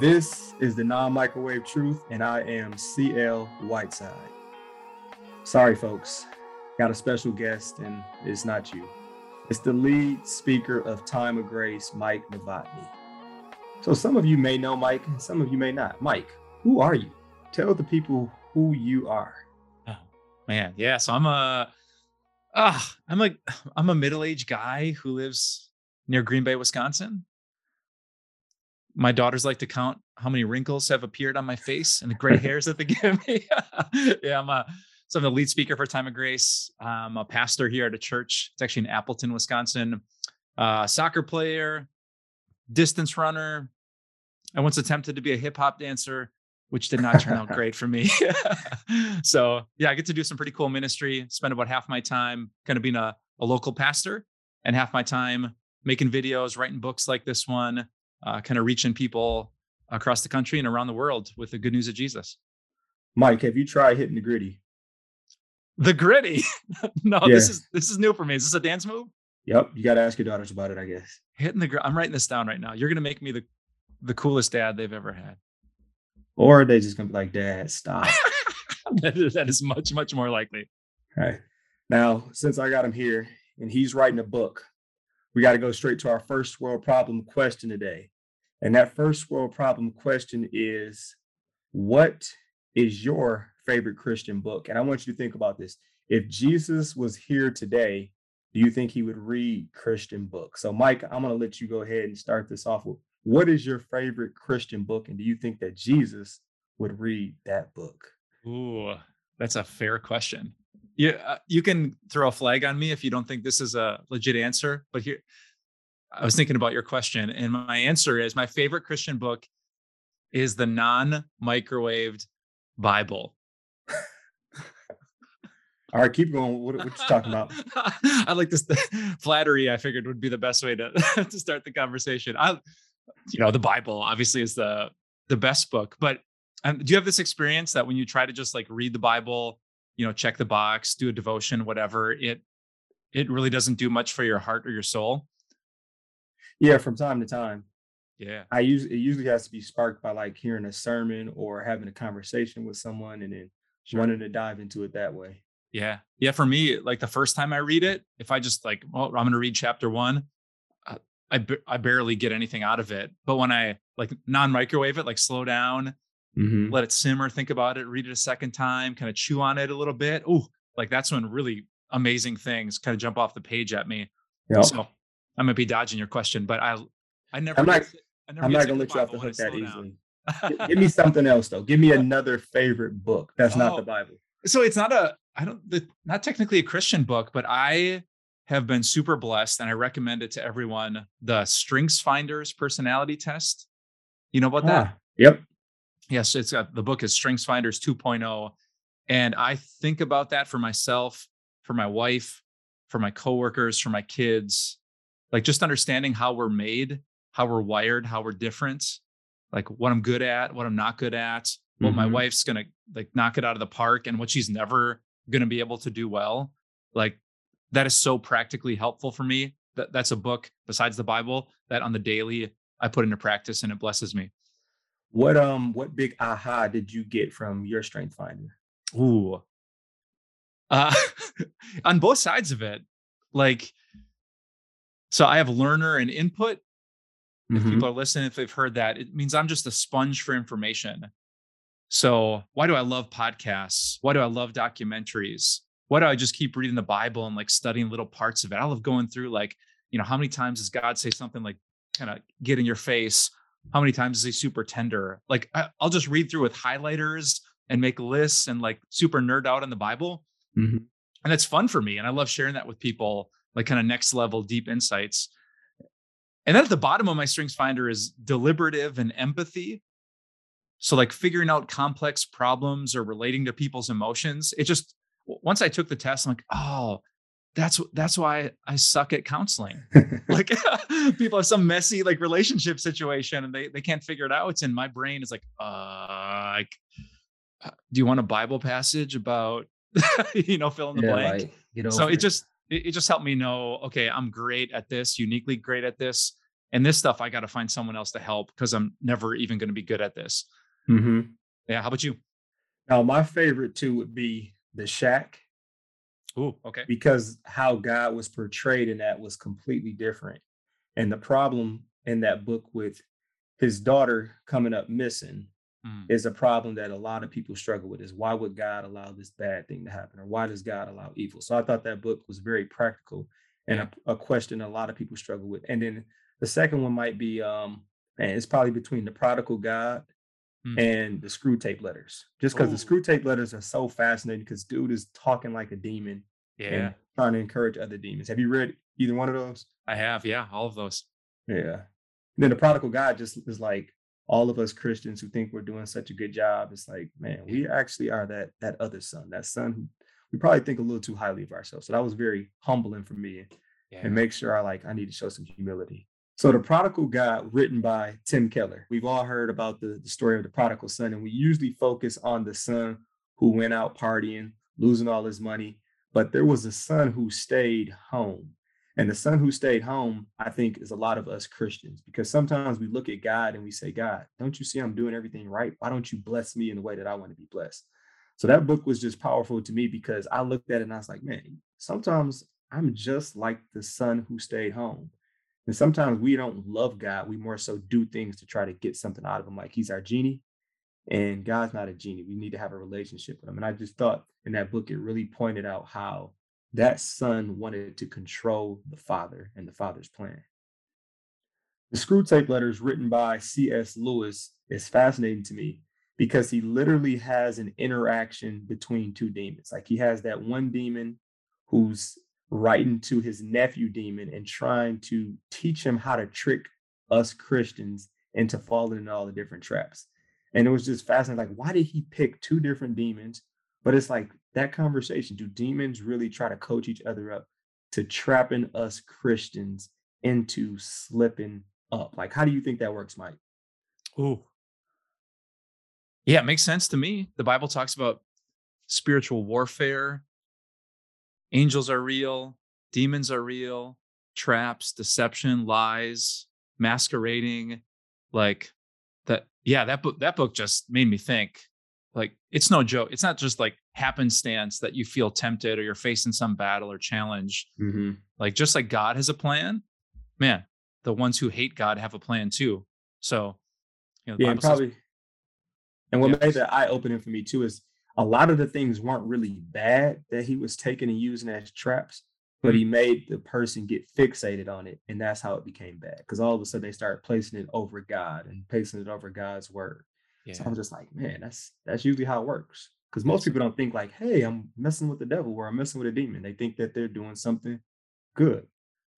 This is the non microwave truth, and I am CL Whiteside. Sorry, folks, got a special guest, and it's not you. It's the lead speaker of Time of Grace, Mike Novotny. So, some of you may know Mike, and some of you may not. Mike, who are you? Tell the people who you are. Oh man, yeah. So I'm a, uh, I'm like, I'm a middle-aged guy who lives near Green Bay, Wisconsin my daughters like to count how many wrinkles have appeared on my face and the gray hairs that they give me. yeah, I'm a so I'm the lead speaker for Time of Grace. I'm a pastor here at a church. It's actually in Appleton, Wisconsin. Uh, soccer player, distance runner. I once attempted to be a hip hop dancer, which did not turn out great for me. so yeah, I get to do some pretty cool ministry. Spend about half my time kind of being a, a local pastor and half my time making videos, writing books like this one, uh, kind of reaching people across the country and around the world with the good news of Jesus. Mike, have you tried hitting the Griddy? The Griddy? no, yeah. this is this is new for me. Is this a dance move? Yep, you got to ask your daughters about it, I guess. Hitting the I'm writing this down right now. You're gonna make me the the coolest dad they've ever had. Or they just gonna be like, Dad, stop. that, is, that is much much more likely. All right. Now, since I got him here and he's writing a book, we got to go straight to our first world problem question today. And that first world problem question is what is your favorite Christian book? And I want you to think about this. If Jesus was here today, do you think he would read Christian books? So, Mike, I'm going to let you go ahead and start this off with what is your favorite Christian book? And do you think that Jesus would read that book? Ooh, that's a fair question. You, uh, you can throw a flag on me if you don't think this is a legit answer, but here, I was thinking about your question, and my answer is my favorite Christian book is the non-microwaved Bible. All right, keep going. What, what you talking about? I like this flattery. I figured would be the best way to to start the conversation. I, you know, the Bible obviously is the the best book. But um, do you have this experience that when you try to just like read the Bible, you know, check the box, do a devotion, whatever, it it really doesn't do much for your heart or your soul? Yeah, from time to time. Yeah. I use it usually has to be sparked by like hearing a sermon or having a conversation with someone and then sure. wanting to dive into it that way. Yeah. Yeah. For me, like the first time I read it, if I just like, well, I'm going to read chapter one, uh, I, I barely get anything out of it. But when I like non microwave it, like slow down, mm-hmm. let it simmer, think about it, read it a second time, kind of chew on it a little bit. Oh, like that's when really amazing things kind of jump off the page at me. Yeah. So I might be dodging your question, but I I never. I'm not. I'm not gonna let you off the hook that easily. Give me something else though. Give me another favorite book that's oh, not the oh, Bible. So it's not a. I don't. The, not technically a Christian book, but I have been super blessed, and I recommend it to everyone. The Strengths Finders personality test. You know about that? Ah, yep. Yes, it's got the book is Strengths Finders 2.0, and I think about that for myself, for my wife, for my coworkers, for my kids, like just understanding how we're made, how we're wired, how we're different, like what I'm good at, what I'm not good at, what mm-hmm. my wife's gonna like knock it out of the park, and what she's never gonna be able to do well. Like that is so practically helpful for me. That that's a book besides the Bible that on the daily I put into practice and it blesses me. What um what big aha did you get from your strength finder? Ooh. Uh on both sides of it. Like so I have learner and input. If mm-hmm. people are listening, if they've heard that, it means I'm just a sponge for information. So why do I love podcasts? Why do I love documentaries? Why do I just keep reading the Bible and like studying little parts of it? I love going through like, you know, how many times does God say something like kind of get in your face? How many times is he super tender? Like I, will just read through with highlighters and make lists and like super nerd out in the Bible. Mm-hmm. And it's fun for me. And I love sharing that with people like kind of next level deep insights. And then at the bottom of my strengths finder is deliberative and empathy. So like figuring out complex problems or relating to people's emotions. It just once I took the test, I'm like, oh, that's that's why I suck at counseling. like people have some messy like relationship situation and they they can't figure it out. And my brain is like, uh, like, uh, do you want a Bible passage about you know fill in the yeah, blank? Like, so it just it, it just helped me know, okay, I'm great at this, uniquely great at this. And this stuff, I got to find someone else to help because I'm never even going to be good at this. Mm-hmm. Yeah. How about you? Now, my favorite two would be the shack. Oh, okay. Because how God was portrayed in that was completely different. And the problem in that book with his daughter coming up missing mm. is a problem that a lot of people struggle with is why would God allow this bad thing to happen or why does God allow evil? So I thought that book was very practical and a, a question a lot of people struggle with. And then the second one might be um and it's probably between the prodigal God mm. and the Screwtape Letters. Just because the Screwtape Letters are so fascinating because dude is talking like a demon. Yeah. trying to encourage other demons. Have you read either one of those? I have, yeah, all of those. Yeah. And then the prodigal God just is like all of us Christians who think we're doing such a good job. It's like, man, we actually are that that other son, that son who we probably think a little too highly of ourselves. So that was very humbling for me yeah. and make sure I like I need to show some humility. So the prodigal God written by Tim Keller. We've all heard about the, the story of the prodigal son, and we usually focus on the son who went out partying, losing all his money. But there was a son who stayed home. And the son who stayed home, I think, is a lot of us Christians because sometimes we look at God and we say, God, don't you see I'm doing everything right? Why don't you bless me in the way that I want to be blessed? So that book was just powerful to me because I looked at it and I was like, man, sometimes I'm just like the son who stayed home. And sometimes we don't love God. We more so do things to try to get something out of him, like he's our genie. And God's not a genie. We need to have a relationship with him. And I just thought in that book, it really pointed out how that son wanted to control the father and the father's plan. The Screwtape letters written by C.S. Lewis is fascinating to me because he literally has an interaction between two demons. Like he has that one demon who's writing to his nephew demon and trying to teach him how to trick us Christians into falling in all the different traps. And it was just fascinating. Like, why did he pick two different demons? But it's like that conversation do demons really try to coach each other up to trapping us Christians into slipping up? Like, how do you think that works, Mike? Oh, yeah, it makes sense to me. The Bible talks about spiritual warfare. Angels are real, demons are real, traps, deception, lies, masquerading. Like that, yeah, that book, that book just made me think like it's no joke. It's not just like happenstance that you feel tempted or you're facing some battle or challenge. Mm-hmm. Like just like God has a plan, man, the ones who hate God have a plan too. So, you know, yeah, and probably. Says, and what yeah. made that eye opening for me too is a lot of the things weren't really bad that he was taking and using as traps, but he hmm. made the person get fixated on it, and that's how it became bad. Because all of a sudden they started placing it over God and placing it over God's word. Yeah. So I'm just like, man, that's that's usually how it works. Because most people don't think like, hey, I'm messing with the devil or I'm messing with a demon. They think that they're doing something good.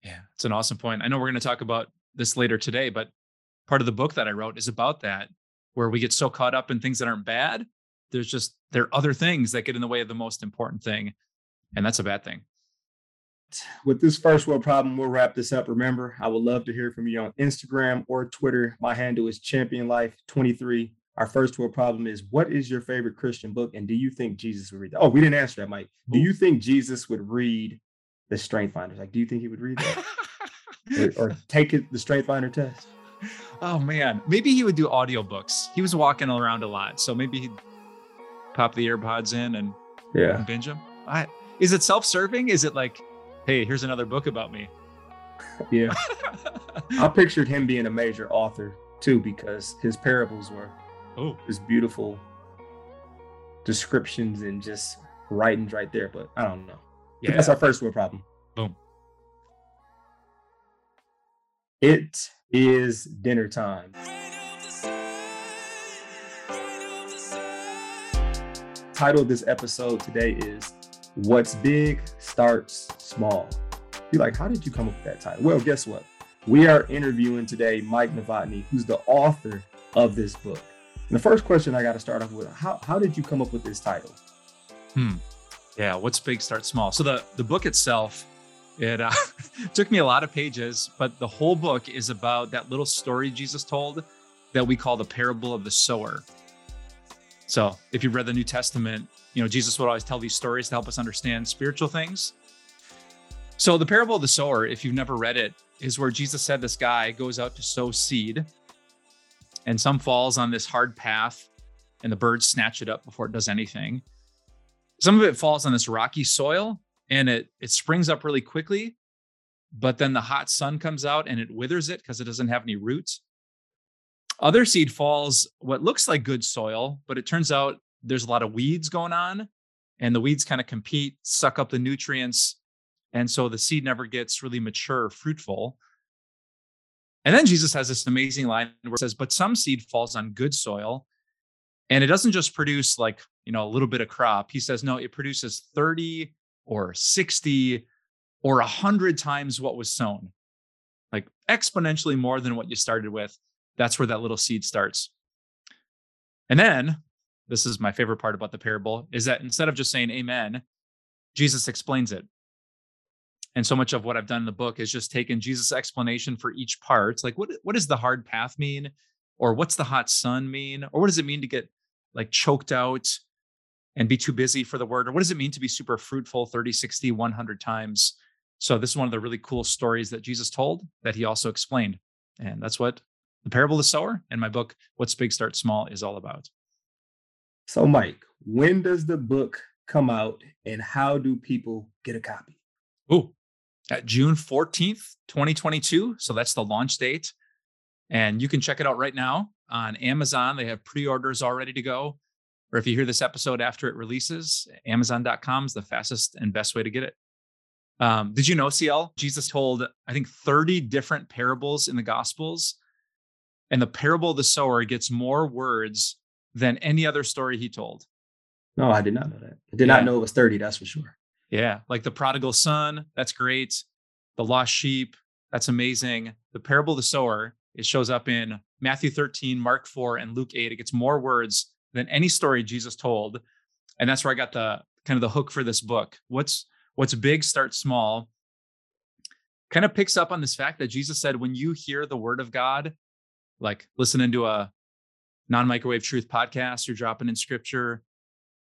Yeah, it's an awesome point. I know we're going to talk about this later today, but part of the book that I wrote is about that, where we get so caught up in things that aren't bad. There's just there are other things that get in the way of the most important thing, and that's a bad thing. With this first world problem, we'll wrap this up. Remember, I would love to hear from you on Instagram or Twitter. My handle is Champion Life 23. Our first world problem is what is your favorite Christian book? And do you think Jesus would read that? Oh, we didn't answer that, Mike. Do you think Jesus would read the Strength Finders? Like, do you think he would read that? or, or, take it the Strength Finder test? Oh man. Maybe he would do audiobooks. He was walking around a lot. So maybe he'd pop the earpods in and, yeah. And binge them. I, is it self-serving? Is it like, hey, here's another book about me? yeah. I pictured him being a major author too, because his parables were Oh, just beautiful descriptions and just writings right there. But I don't know. Yeah, that's our first world problem. Boom. It is dinner time. Title of this episode today is What's Big Starts Small. You're like, how did you come up with that title? Well, guess what? We are interviewing today Mike Novotny, who's the author of this book And the first question I got to start off with: How how did you come up with this title? Hmm. Yeah. What's big? starts small. So the the book itself, it uh, took me a lot of pages, but the whole book is about that little story Jesus told that we call the parable of the sower. So if you've read the New Testament, you know Jesus would always tell these stories to help us understand spiritual things. So, the parable of the sower, if you've never read it, is where Jesus said this guy goes out to sow seed, and some falls on this hard path, and the birds snatch it up before it does anything. Some of it falls on this rocky soil, and it it springs up really quickly, but then the hot sun comes out and it withers it because it doesn't have any roots. Other seed falls what looks like good soil, but it turns out there's a lot of weeds going on, and the weeds kind of compete, suck up the nutrients, and so the seed never gets really mature, fruitful. And then Jesus has this amazing line where it says, But some seed falls on good soil. And it doesn't just produce like, you know, a little bit of crop. He says, no, it produces 30 or 60 or 100 times what was sown, like exponentially more than what you started with. That's where that little seed starts. And then, this is my favorite part about the parable, is that instead of just saying amen, Jesus explains it. And so much of what I've done in the book is just taken Jesus' explanation for each part. Like, what, what does the hard path mean? Or what's the hot sun mean? Or what does it mean to get like choked out and be too busy for the word? Or what does it mean to be super fruitful 30, 60, 100 times? So, this is one of the really cool stories that Jesus told that he also explained. And that's what the parable of the sower and my book, What's Big Start Small, is all about. So, Mike, when does the book come out and how do people get a copy? Oh, at June 14th, 2022. So that's the launch date. And you can check it out right now on Amazon. They have pre orders all ready to go. Or if you hear this episode after it releases, Amazon.com is the fastest and best way to get it. Um, did you know, CL? Jesus told, I think, 30 different parables in the Gospels. And the parable of the sower gets more words than any other story he told. No, I did not know that. I did yeah. not know it was 30, that's for sure. Yeah, like the prodigal son, that's great. The lost sheep, that's amazing. The parable of the sower, it shows up in Matthew 13, Mark 4, and Luke 8. It gets more words than any story Jesus told. And that's where I got the kind of the hook for this book. What's what's big starts small. Kind of picks up on this fact that Jesus said when you hear the word of God, like listening to a non-microwave truth podcast, you're dropping in scripture,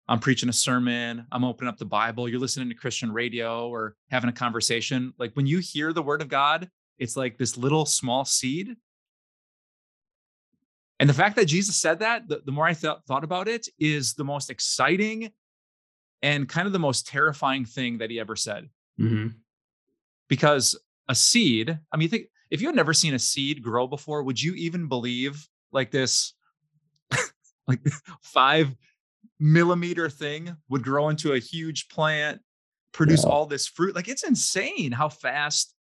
I'm preaching a sermon, I'm opening up the Bible, you're listening to Christian radio or having a conversation. Like when you hear the word of God, it's like this little small seed. And the fact that Jesus said that, the, the more I th- thought about it, is the most exciting and kind of the most terrifying thing that he ever said. Mm-hmm. Because a seed, I mean, you think if you had never seen a seed grow before, would you even believe like this, like five millimeter thing would grow into a huge plant, produce yeah. all this fruit. Like it's insane how fast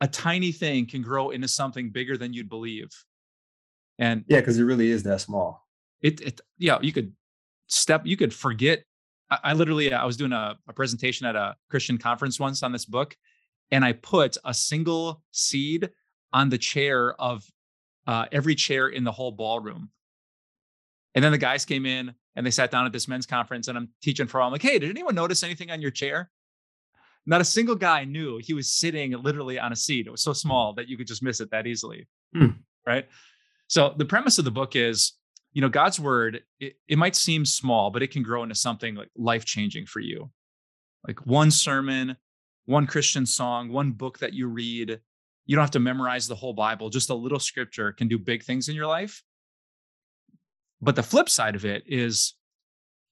a tiny thing can grow into something bigger than you'd believe. And yeah, because it really is that small. It, it, yeah, you could step, you could forget. I, I literally, uh, I was doing a, a presentation at a Christian conference once on this book, and I put a single seed on the chair of uh, every chair in the whole ballroom. And then the guys came in and they sat down at this men's conference and I'm teaching for all. I'm like, hey, did anyone notice anything on your chair? Not a single guy knew he was sitting literally on a seat. It was so small that you could just miss it that easily. Hmm. Right. So the premise of the book is, you know, God's word, it, it might seem small, but it can grow into something like life changing for you. Like one sermon, one Christian song, one book that you read. You don't have to memorize the whole Bible. Just a little scripture can do big things in your life. But the flip side of it is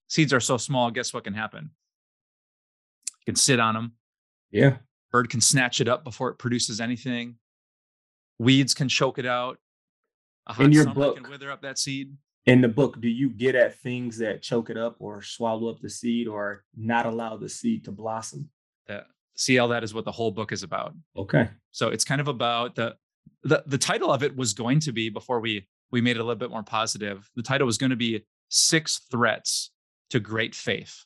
seeds are so small, guess what can happen? You can sit on them. Yeah. Bird can snatch it up before it produces anything. Weeds can choke it out. in your book, can wither up that seed. In the book, do you get at things that choke it up or swallow up the seed or not allow the seed to blossom? That CL that is what the whole book is about. Okay. So it's kind of about the the the title of it was going to be before we we made it a little bit more positive. The title was going to be Six Threats to Great Faith.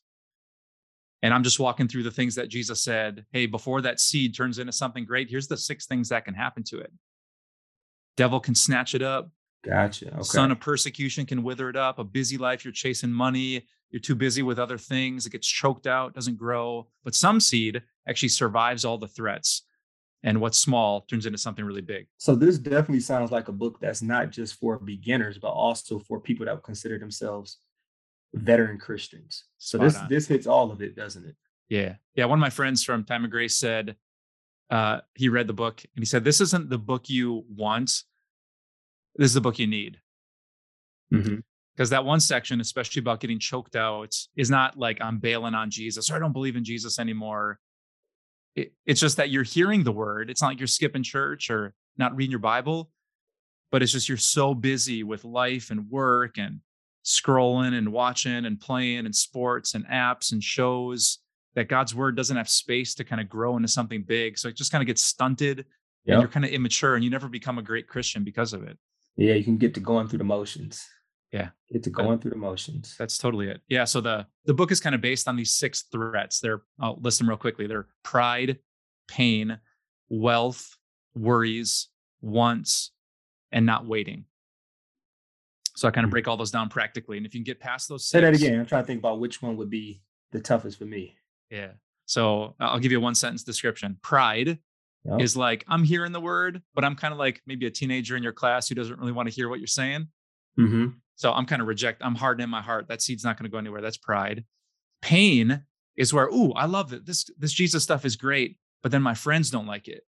And I'm just walking through the things that Jesus said. Hey, before that seed turns into something great, here's the six things that can happen to it. Devil can snatch it up. Gotcha. Okay. Sun of persecution can wither it up. A busy life, you're chasing money. You're too busy with other things. It gets choked out, doesn't grow. But some seed actually survives all the threats and what's small turns into something really big. So this definitely sounds like a book that's not just for beginners, but also for people that would consider themselves veteran Christians. So Spot this on. this hits all of it, doesn't it? Yeah. Yeah. One of my friends from Time of Grace said uh, he read the book and he said, This isn't the book you want. This is the book you need. Because mm-hmm. that one section, especially about getting choked out, is not like I'm bailing on Jesus or I don't believe in Jesus anymore. It, it's just that you're hearing the word. It's not like you're skipping church or not reading your Bible, but it's just you're so busy with life and work and scrolling and watching and playing and sports and apps and shows that God's word doesn't have space to kind of grow into something big. So it just kind of gets stunted yep. and you're kind of immature and you never become a great Christian because of it. Yeah, you can get to going through the motions. Yeah. Get to going through the motions. That's totally it. Yeah. So the the book is kind of based on these six threats. They're I'll list them real quickly. They're pride, pain, wealth, worries, wants, and not waiting. So I kind of hmm. break all those down practically. And if you can get past those six, Say that again. I'm trying to think about which one would be the toughest for me. Yeah. So I'll give you a one sentence description. Pride yep. is like, I'm hearing the word, but I'm kind of like maybe a teenager in your class who doesn't really want to hear what you're saying. Mm-hmm. So I'm kind of reject, I'm hardened in my heart. That seed's not going to go anywhere. That's pride. Pain is where, ooh, I love it. This this Jesus stuff is great, but then my friends don't like it.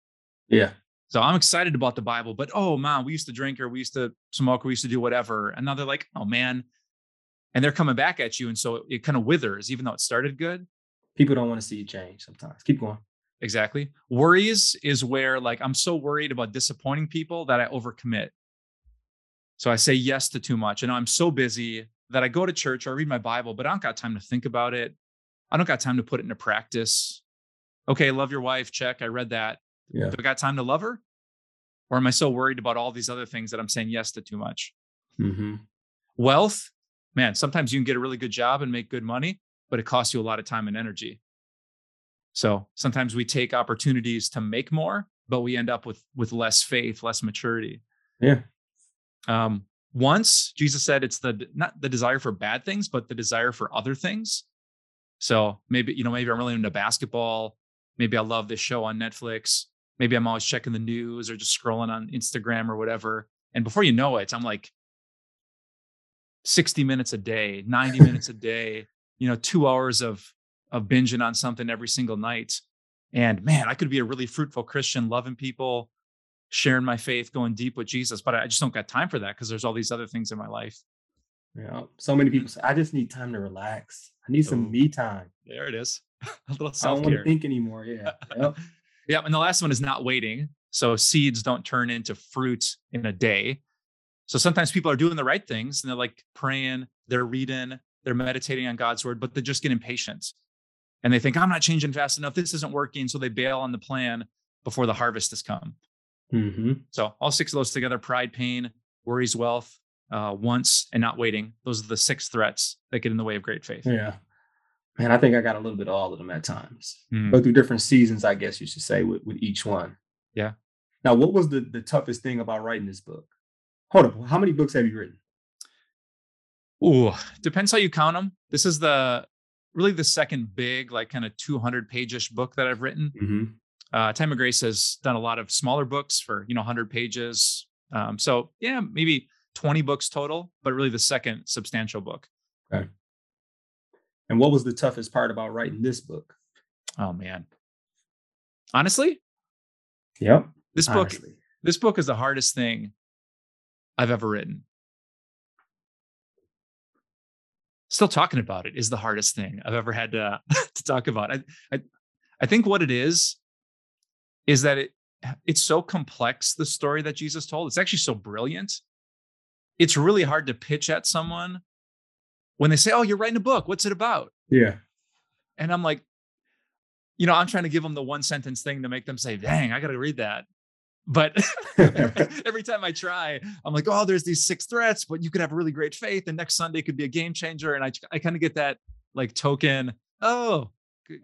Yeah. So I'm excited about the Bible, but oh man, we used to drink or we used to smoke or we used to do whatever. And now they're like, oh man. And they're coming back at you. And so it, it kind of withers, even though it started good people don't want to see you change sometimes. Keep going. Exactly. Worries is where like I'm so worried about disappointing people that I overcommit. So I say yes to too much. And I'm so busy that I go to church or I read my Bible, but I don't got time to think about it. I don't got time to put it into practice. Okay, love your wife. Check. I read that. Yeah. Do I got time to love her? Or am I so worried about all these other things that I'm saying yes to too much? Mm-hmm. Wealth, man, sometimes you can get a really good job and make good money but it costs you a lot of time and energy. So sometimes we take opportunities to make more, but we end up with with less faith, less maturity. Yeah. Um, once Jesus said it's the not the desire for bad things, but the desire for other things. So maybe you know maybe I'm really into basketball. Maybe I love this show on Netflix. Maybe I'm always checking the news or just scrolling on Instagram or whatever. And before you know it, I'm like 60 minutes a day, 90 minutes a day you know, two hours of of binging on something every single night. And man, I could be a really fruitful Christian, loving people, sharing my faith, going deep with Jesus. But I just don't got time for that because there's all these other things in my life. Yeah. So many people say, I just need time to relax. I need some Ooh, me time. There it is. a little self-care. I don't want to think anymore. Yeah. Yep. yeah. And the last one is not waiting. So seeds don't turn into fruit in a day. So sometimes people are doing the right things and they're like praying, they're reading, they're meditating on God's word, but they just get impatient and they think, I'm not changing fast enough. This isn't working. So they bail on the plan before the harvest has come. Mm-hmm. So all six of those together pride, pain, worries, wealth, uh, wants, and not waiting. Those are the six threats that get in the way of great faith. Yeah. Man, I think I got a little bit of all of them at times. Mm. Go through different seasons, I guess you should say, with, with each one. Yeah. Now, what was the, the toughest thing about writing this book? Hold up. How many books have you written? Ooh, depends how you count them. This is the really the second big, like kind of 200 page ish book that I've written. Mm-hmm. Uh, Time of Grace has done a lot of smaller books for, you know, 100 pages. Um, so yeah, maybe 20 books total, but really the second substantial book. Okay. And what was the toughest part about writing this book? Oh man. Honestly? Yep. This book, Honestly. this book is the hardest thing I've ever written. still talking about it is the hardest thing I've ever had to, to talk about. I, I, I think what it is is that it it's so complex the story that Jesus told. It's actually so brilliant. It's really hard to pitch at someone when they say, "Oh, you're writing a book. What's it about?" Yeah. And I'm like, you know, I'm trying to give them the one sentence thing to make them say, "Dang, I got to read that." But every time I try, I'm like, oh, there's these six threats, but you could have really great faith, and next Sunday could be a game changer. And I, I kind of get that like token. Oh,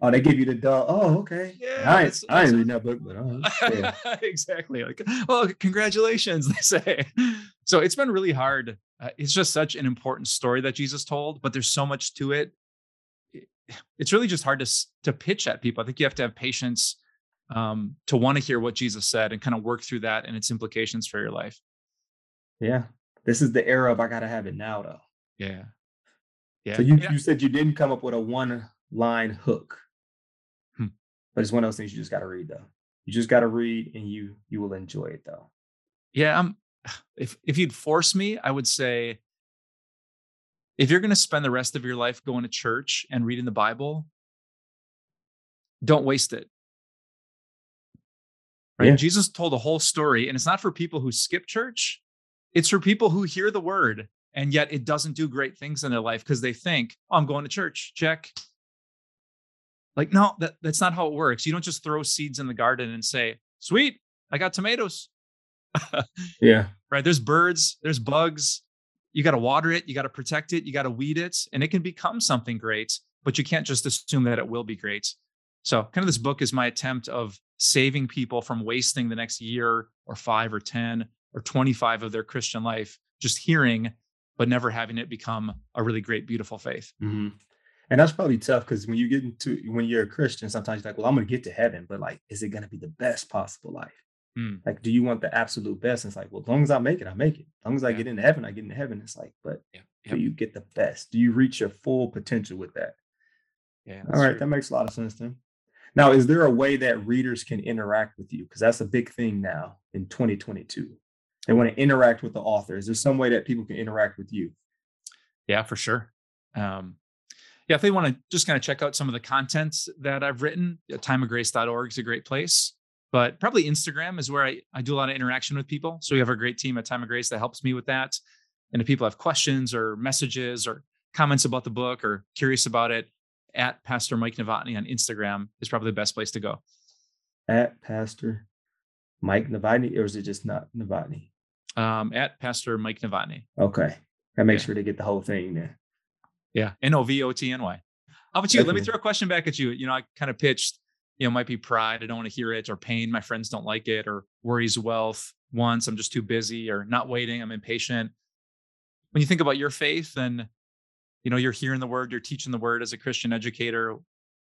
oh, they give you the dull. Oh, okay. Yeah, I, ain't, I ain't reading that book, but uh, yeah. exactly. Like, oh, congratulations, they say. So it's been really hard. Uh, it's just such an important story that Jesus told, but there's so much to it. It's really just hard to to pitch at people. I think you have to have patience um, to want to hear what Jesus said and kind of work through that and its implications for your life. Yeah. This is the era of I gotta have it now though. Yeah. Yeah. So you, yeah. you said you didn't come up with a one line hook. Hmm. but it's one of those things you just got to read though. You just got to read, and you you will enjoy it though. Yeah, I'm. If if you'd force me, I would say if you're going to spend the rest of your life going to church and reading the Bible, don't waste it. Right? Yeah. Jesus told a whole story, and it's not for people who skip church, it's for people who hear the word and yet it doesn't do great things in their life because they think, oh, I'm going to church. Check. Like, no, that, that's not how it works. You don't just throw seeds in the garden and say, sweet, I got tomatoes. yeah. Right. There's birds, there's bugs, you got to water it, you got to protect it, you got to weed it, and it can become something great, but you can't just assume that it will be great. So, kind of this book is my attempt of saving people from wasting the next year or five or 10 or 25 of their Christian life just hearing, but never having it become a really great, beautiful faith. Mm-hmm. And that's probably tough because when you get into when you're a Christian, sometimes you're like, well, I'm going to get to heaven, but like, is it going to be the best possible life? Mm. Like, do you want the absolute best? And it's like, well, as long as I make it, I make it. As long as I yeah. get into heaven, I get into heaven. It's like, but yeah. Yep. do you get the best? Do you reach your full potential with that? Yeah. All right. True. That makes a lot of sense then. Now, is there a way that readers can interact with you? Because that's a big thing now in 2022. They want to interact with the author. Is there some way that people can interact with you? Yeah, for sure. Um, yeah, if they want to just kind of check out some of the content that I've written, timeofgrace.org is a great place but probably Instagram is where I, I do a lot of interaction with people. So we have a great team at Time of Grace that helps me with that. And if people have questions or messages or comments about the book or curious about it, at Pastor Mike Novotny on Instagram is probably the best place to go. At Pastor Mike Novotny, or is it just not Novotny? Um, at Pastor Mike Novotny. Okay. I make yeah. sure to get the whole thing there. Yeah. N O V O T N Y. How about you? Let me throw a question back at you. You know, I kind of pitched you know, might be pride. I don't want to hear it or pain. My friends don't like it or worries wealth. Once I'm just too busy or not waiting. I'm impatient. When you think about your faith and, you know, you're hearing the word, you're teaching the word as a Christian educator.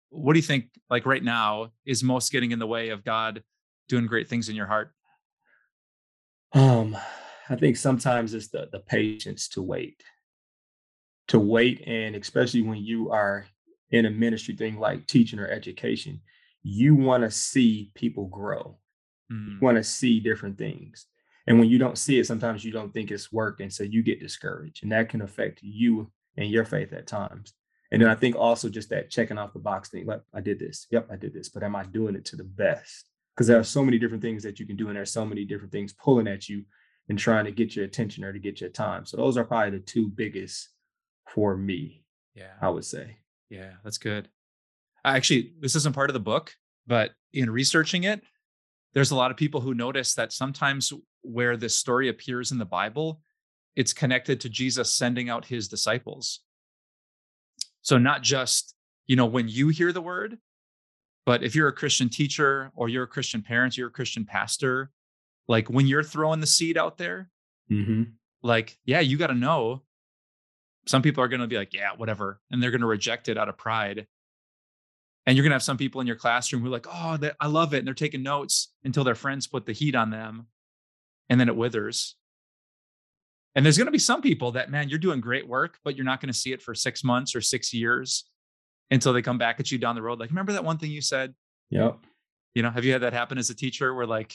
What do you think, like right now, is most getting in the way of God doing great things in your heart? Um, I think sometimes it's the the patience to wait, to wait, and especially when you are in a ministry thing like teaching or education, you want to see people grow. Mm. You want to see different things. And when you don't see it, sometimes you don't think it's working. So you get discouraged. And that can affect you and your faith at times. And then I think also just that checking off the box thing, like I did this. Yep, I did this. But am I doing it to the best? Because there are so many different things that you can do, and there's so many different things pulling at you and trying to get your attention or to get your time. So those are probably the two biggest for me. Yeah. I would say. Yeah, that's good actually this isn't part of the book but in researching it there's a lot of people who notice that sometimes where this story appears in the bible it's connected to jesus sending out his disciples so not just you know when you hear the word but if you're a christian teacher or you're a christian parent you're a christian pastor like when you're throwing the seed out there mm-hmm. like yeah you got to know some people are going to be like yeah whatever and they're going to reject it out of pride and you're going to have some people in your classroom who are like, oh, they, I love it. And they're taking notes until their friends put the heat on them and then it withers. And there's going to be some people that, man, you're doing great work, but you're not going to see it for six months or six years until they come back at you down the road. Like, remember that one thing you said? Yep. You know, have you had that happen as a teacher where like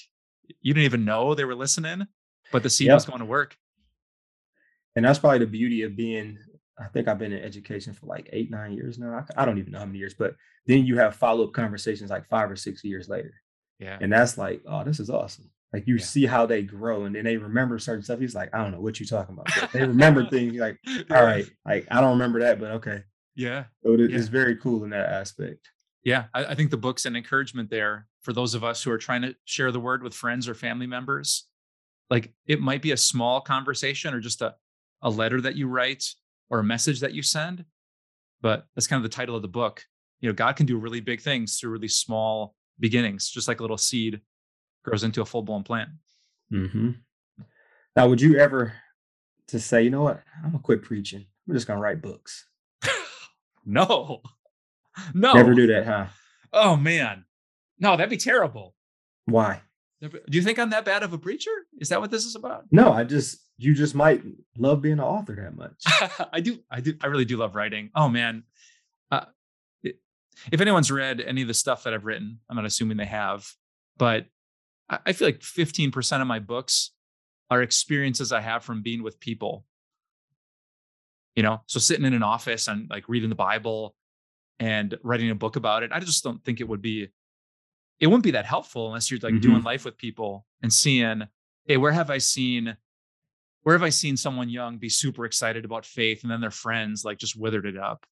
you didn't even know they were listening, but the seed yep. was going to work? And that's probably the beauty of being I think I've been in education for like eight, nine years now. I, I don't even know how many years, but then you have follow up conversations like five or six years later. Yeah. And that's like, oh, this is awesome. Like you yeah. see how they grow and then they remember certain stuff. He's like, I don't know what you're talking about. But they remember things like, all right, like I don't remember that, but okay. Yeah. So it, yeah. it's very cool in that aspect. Yeah. I, I think the book's an encouragement there for those of us who are trying to share the word with friends or family members. Like it might be a small conversation or just a, a letter that you write or a message that you send. But that's kind of the title of the book. You know, God can do really big things through really small beginnings, just like a little seed grows into a full blown plant. Mm-hmm. Now, would you ever to say, you know what, I'm gonna quit preaching. I'm just gonna write books. no, no, never do that, huh? Oh man, no, that'd be terrible. Why? Do you think I'm that bad of a preacher? Is that what this is about? No, I just you just might love being an author that much. I do. I do. I really do love writing. Oh man, uh, it, if anyone's read any of the stuff that I've written, I'm not assuming they have, but I feel like 15% of my books are experiences I have from being with people. You know, so sitting in an office and like reading the Bible and writing a book about it, I just don't think it would be, it wouldn't be that helpful unless you're like mm-hmm. doing life with people and seeing, hey, where have I seen, where have I seen someone young be super excited about faith and then their friends like just withered it up?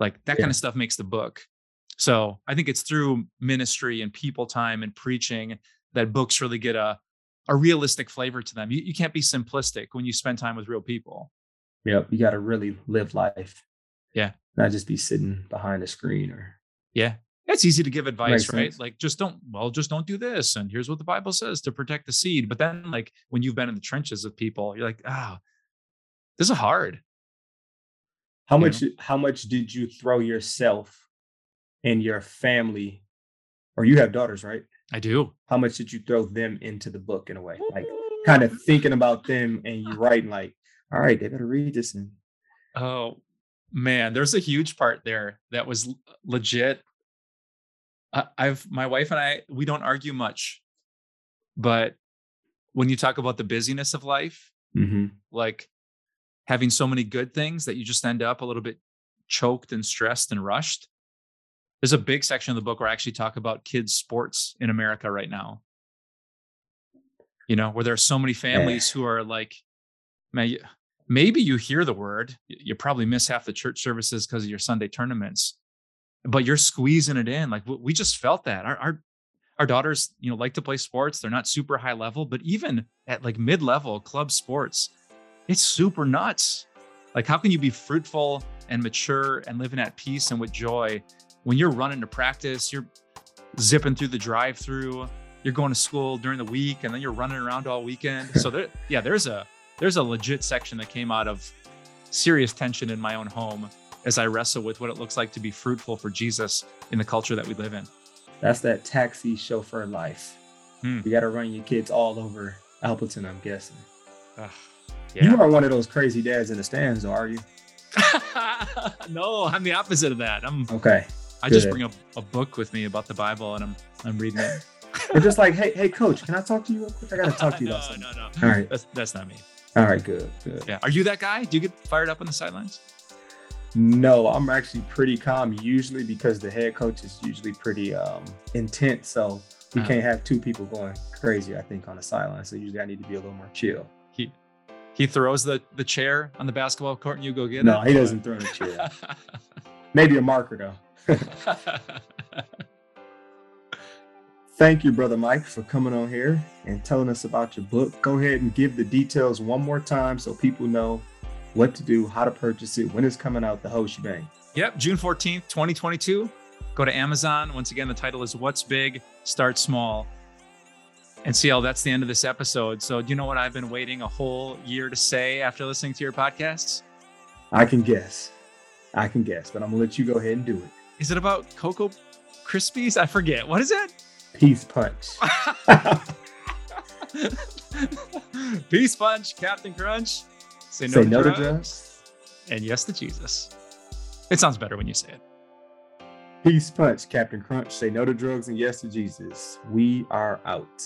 Like that yeah. kind of stuff makes the book. So I think it's through ministry and people time and preaching that books really get a a realistic flavor to them. You, you can't be simplistic when you spend time with real people. Yep. You got to really live life. Yeah. Not just be sitting behind a screen or. Yeah. It's easy to give advice, right? Sense. Like just don't, well, just don't do this. And here's what the Bible says to protect the seed. But then, like, when you've been in the trenches with people, you're like, ah, oh, this is hard. How you much, know? how much did you throw yourself and your family, or you have daughters, right? I do. How much did you throw them into the book in a way? Like kind of thinking about them and you writing like, all right, they better read this and oh man, there's a huge part there that was legit. I, I've my wife and I we don't argue much, but when you talk about the busyness of life, mm-hmm. like having so many good things that you just end up a little bit choked and stressed and rushed there's a big section of the book where I actually talk about kids sports in America right now. You know, where there are so many families who are like, man, maybe you hear the word, you probably miss half the church services because of your Sunday tournaments, but you're squeezing it in. Like we just felt that our, our our daughters, you know, like to play sports. They're not super high level, but even at like mid level club sports, it's super nuts. Like, how can you be fruitful and mature and living at peace and with joy when you're running to practice, you're zipping through the drive-through, you're going to school during the week, and then you're running around all weekend. So there, yeah, there's a there's a legit section that came out of serious tension in my own home as I wrestle with what it looks like to be fruitful for Jesus in the culture that we live in. That's that taxi chauffeur life. Hmm. You got to run your kids all over Appleton, I'm guessing. Uh, yeah. You are one of those crazy dads in the stands, though, are you? no, I'm the opposite of that. I'm okay. I just bring a, a book with me about the Bible and I'm I'm reading it. We're just like, hey, hey, coach, can I talk to you real quick? I gotta talk to you no, about something. No, no, no. All right. That's that's not me. All right, good, good. Yeah. Are you that guy? Do you get fired up on the sidelines? No, I'm actually pretty calm usually because the head coach is usually pretty um, intense. So we uh-huh. can't have two people going crazy, I think, on the sideline. So usually I need to be a little more chill. He he throws the the chair on the basketball court and you go get no, it. No, he doesn't throw the chair. Maybe a marker though. Thank you, Brother Mike, for coming on here and telling us about your book. Go ahead and give the details one more time so people know what to do, how to purchase it, when it's coming out, the whole shebang. Yep, June 14th, 2022. Go to Amazon. Once again, the title is What's Big, Start Small. And CL, that's the end of this episode. So, do you know what I've been waiting a whole year to say after listening to your podcasts? I can guess. I can guess, but I'm going to let you go ahead and do it. Is it about Cocoa Krispies? I forget. What is it? Peace Punch. Peace Punch, Captain crunch. Say no, say to, no drugs. to drugs. And yes to Jesus. It sounds better when you say it. Peace Punch, Captain Crunch. Say no to drugs and yes to Jesus. We are out.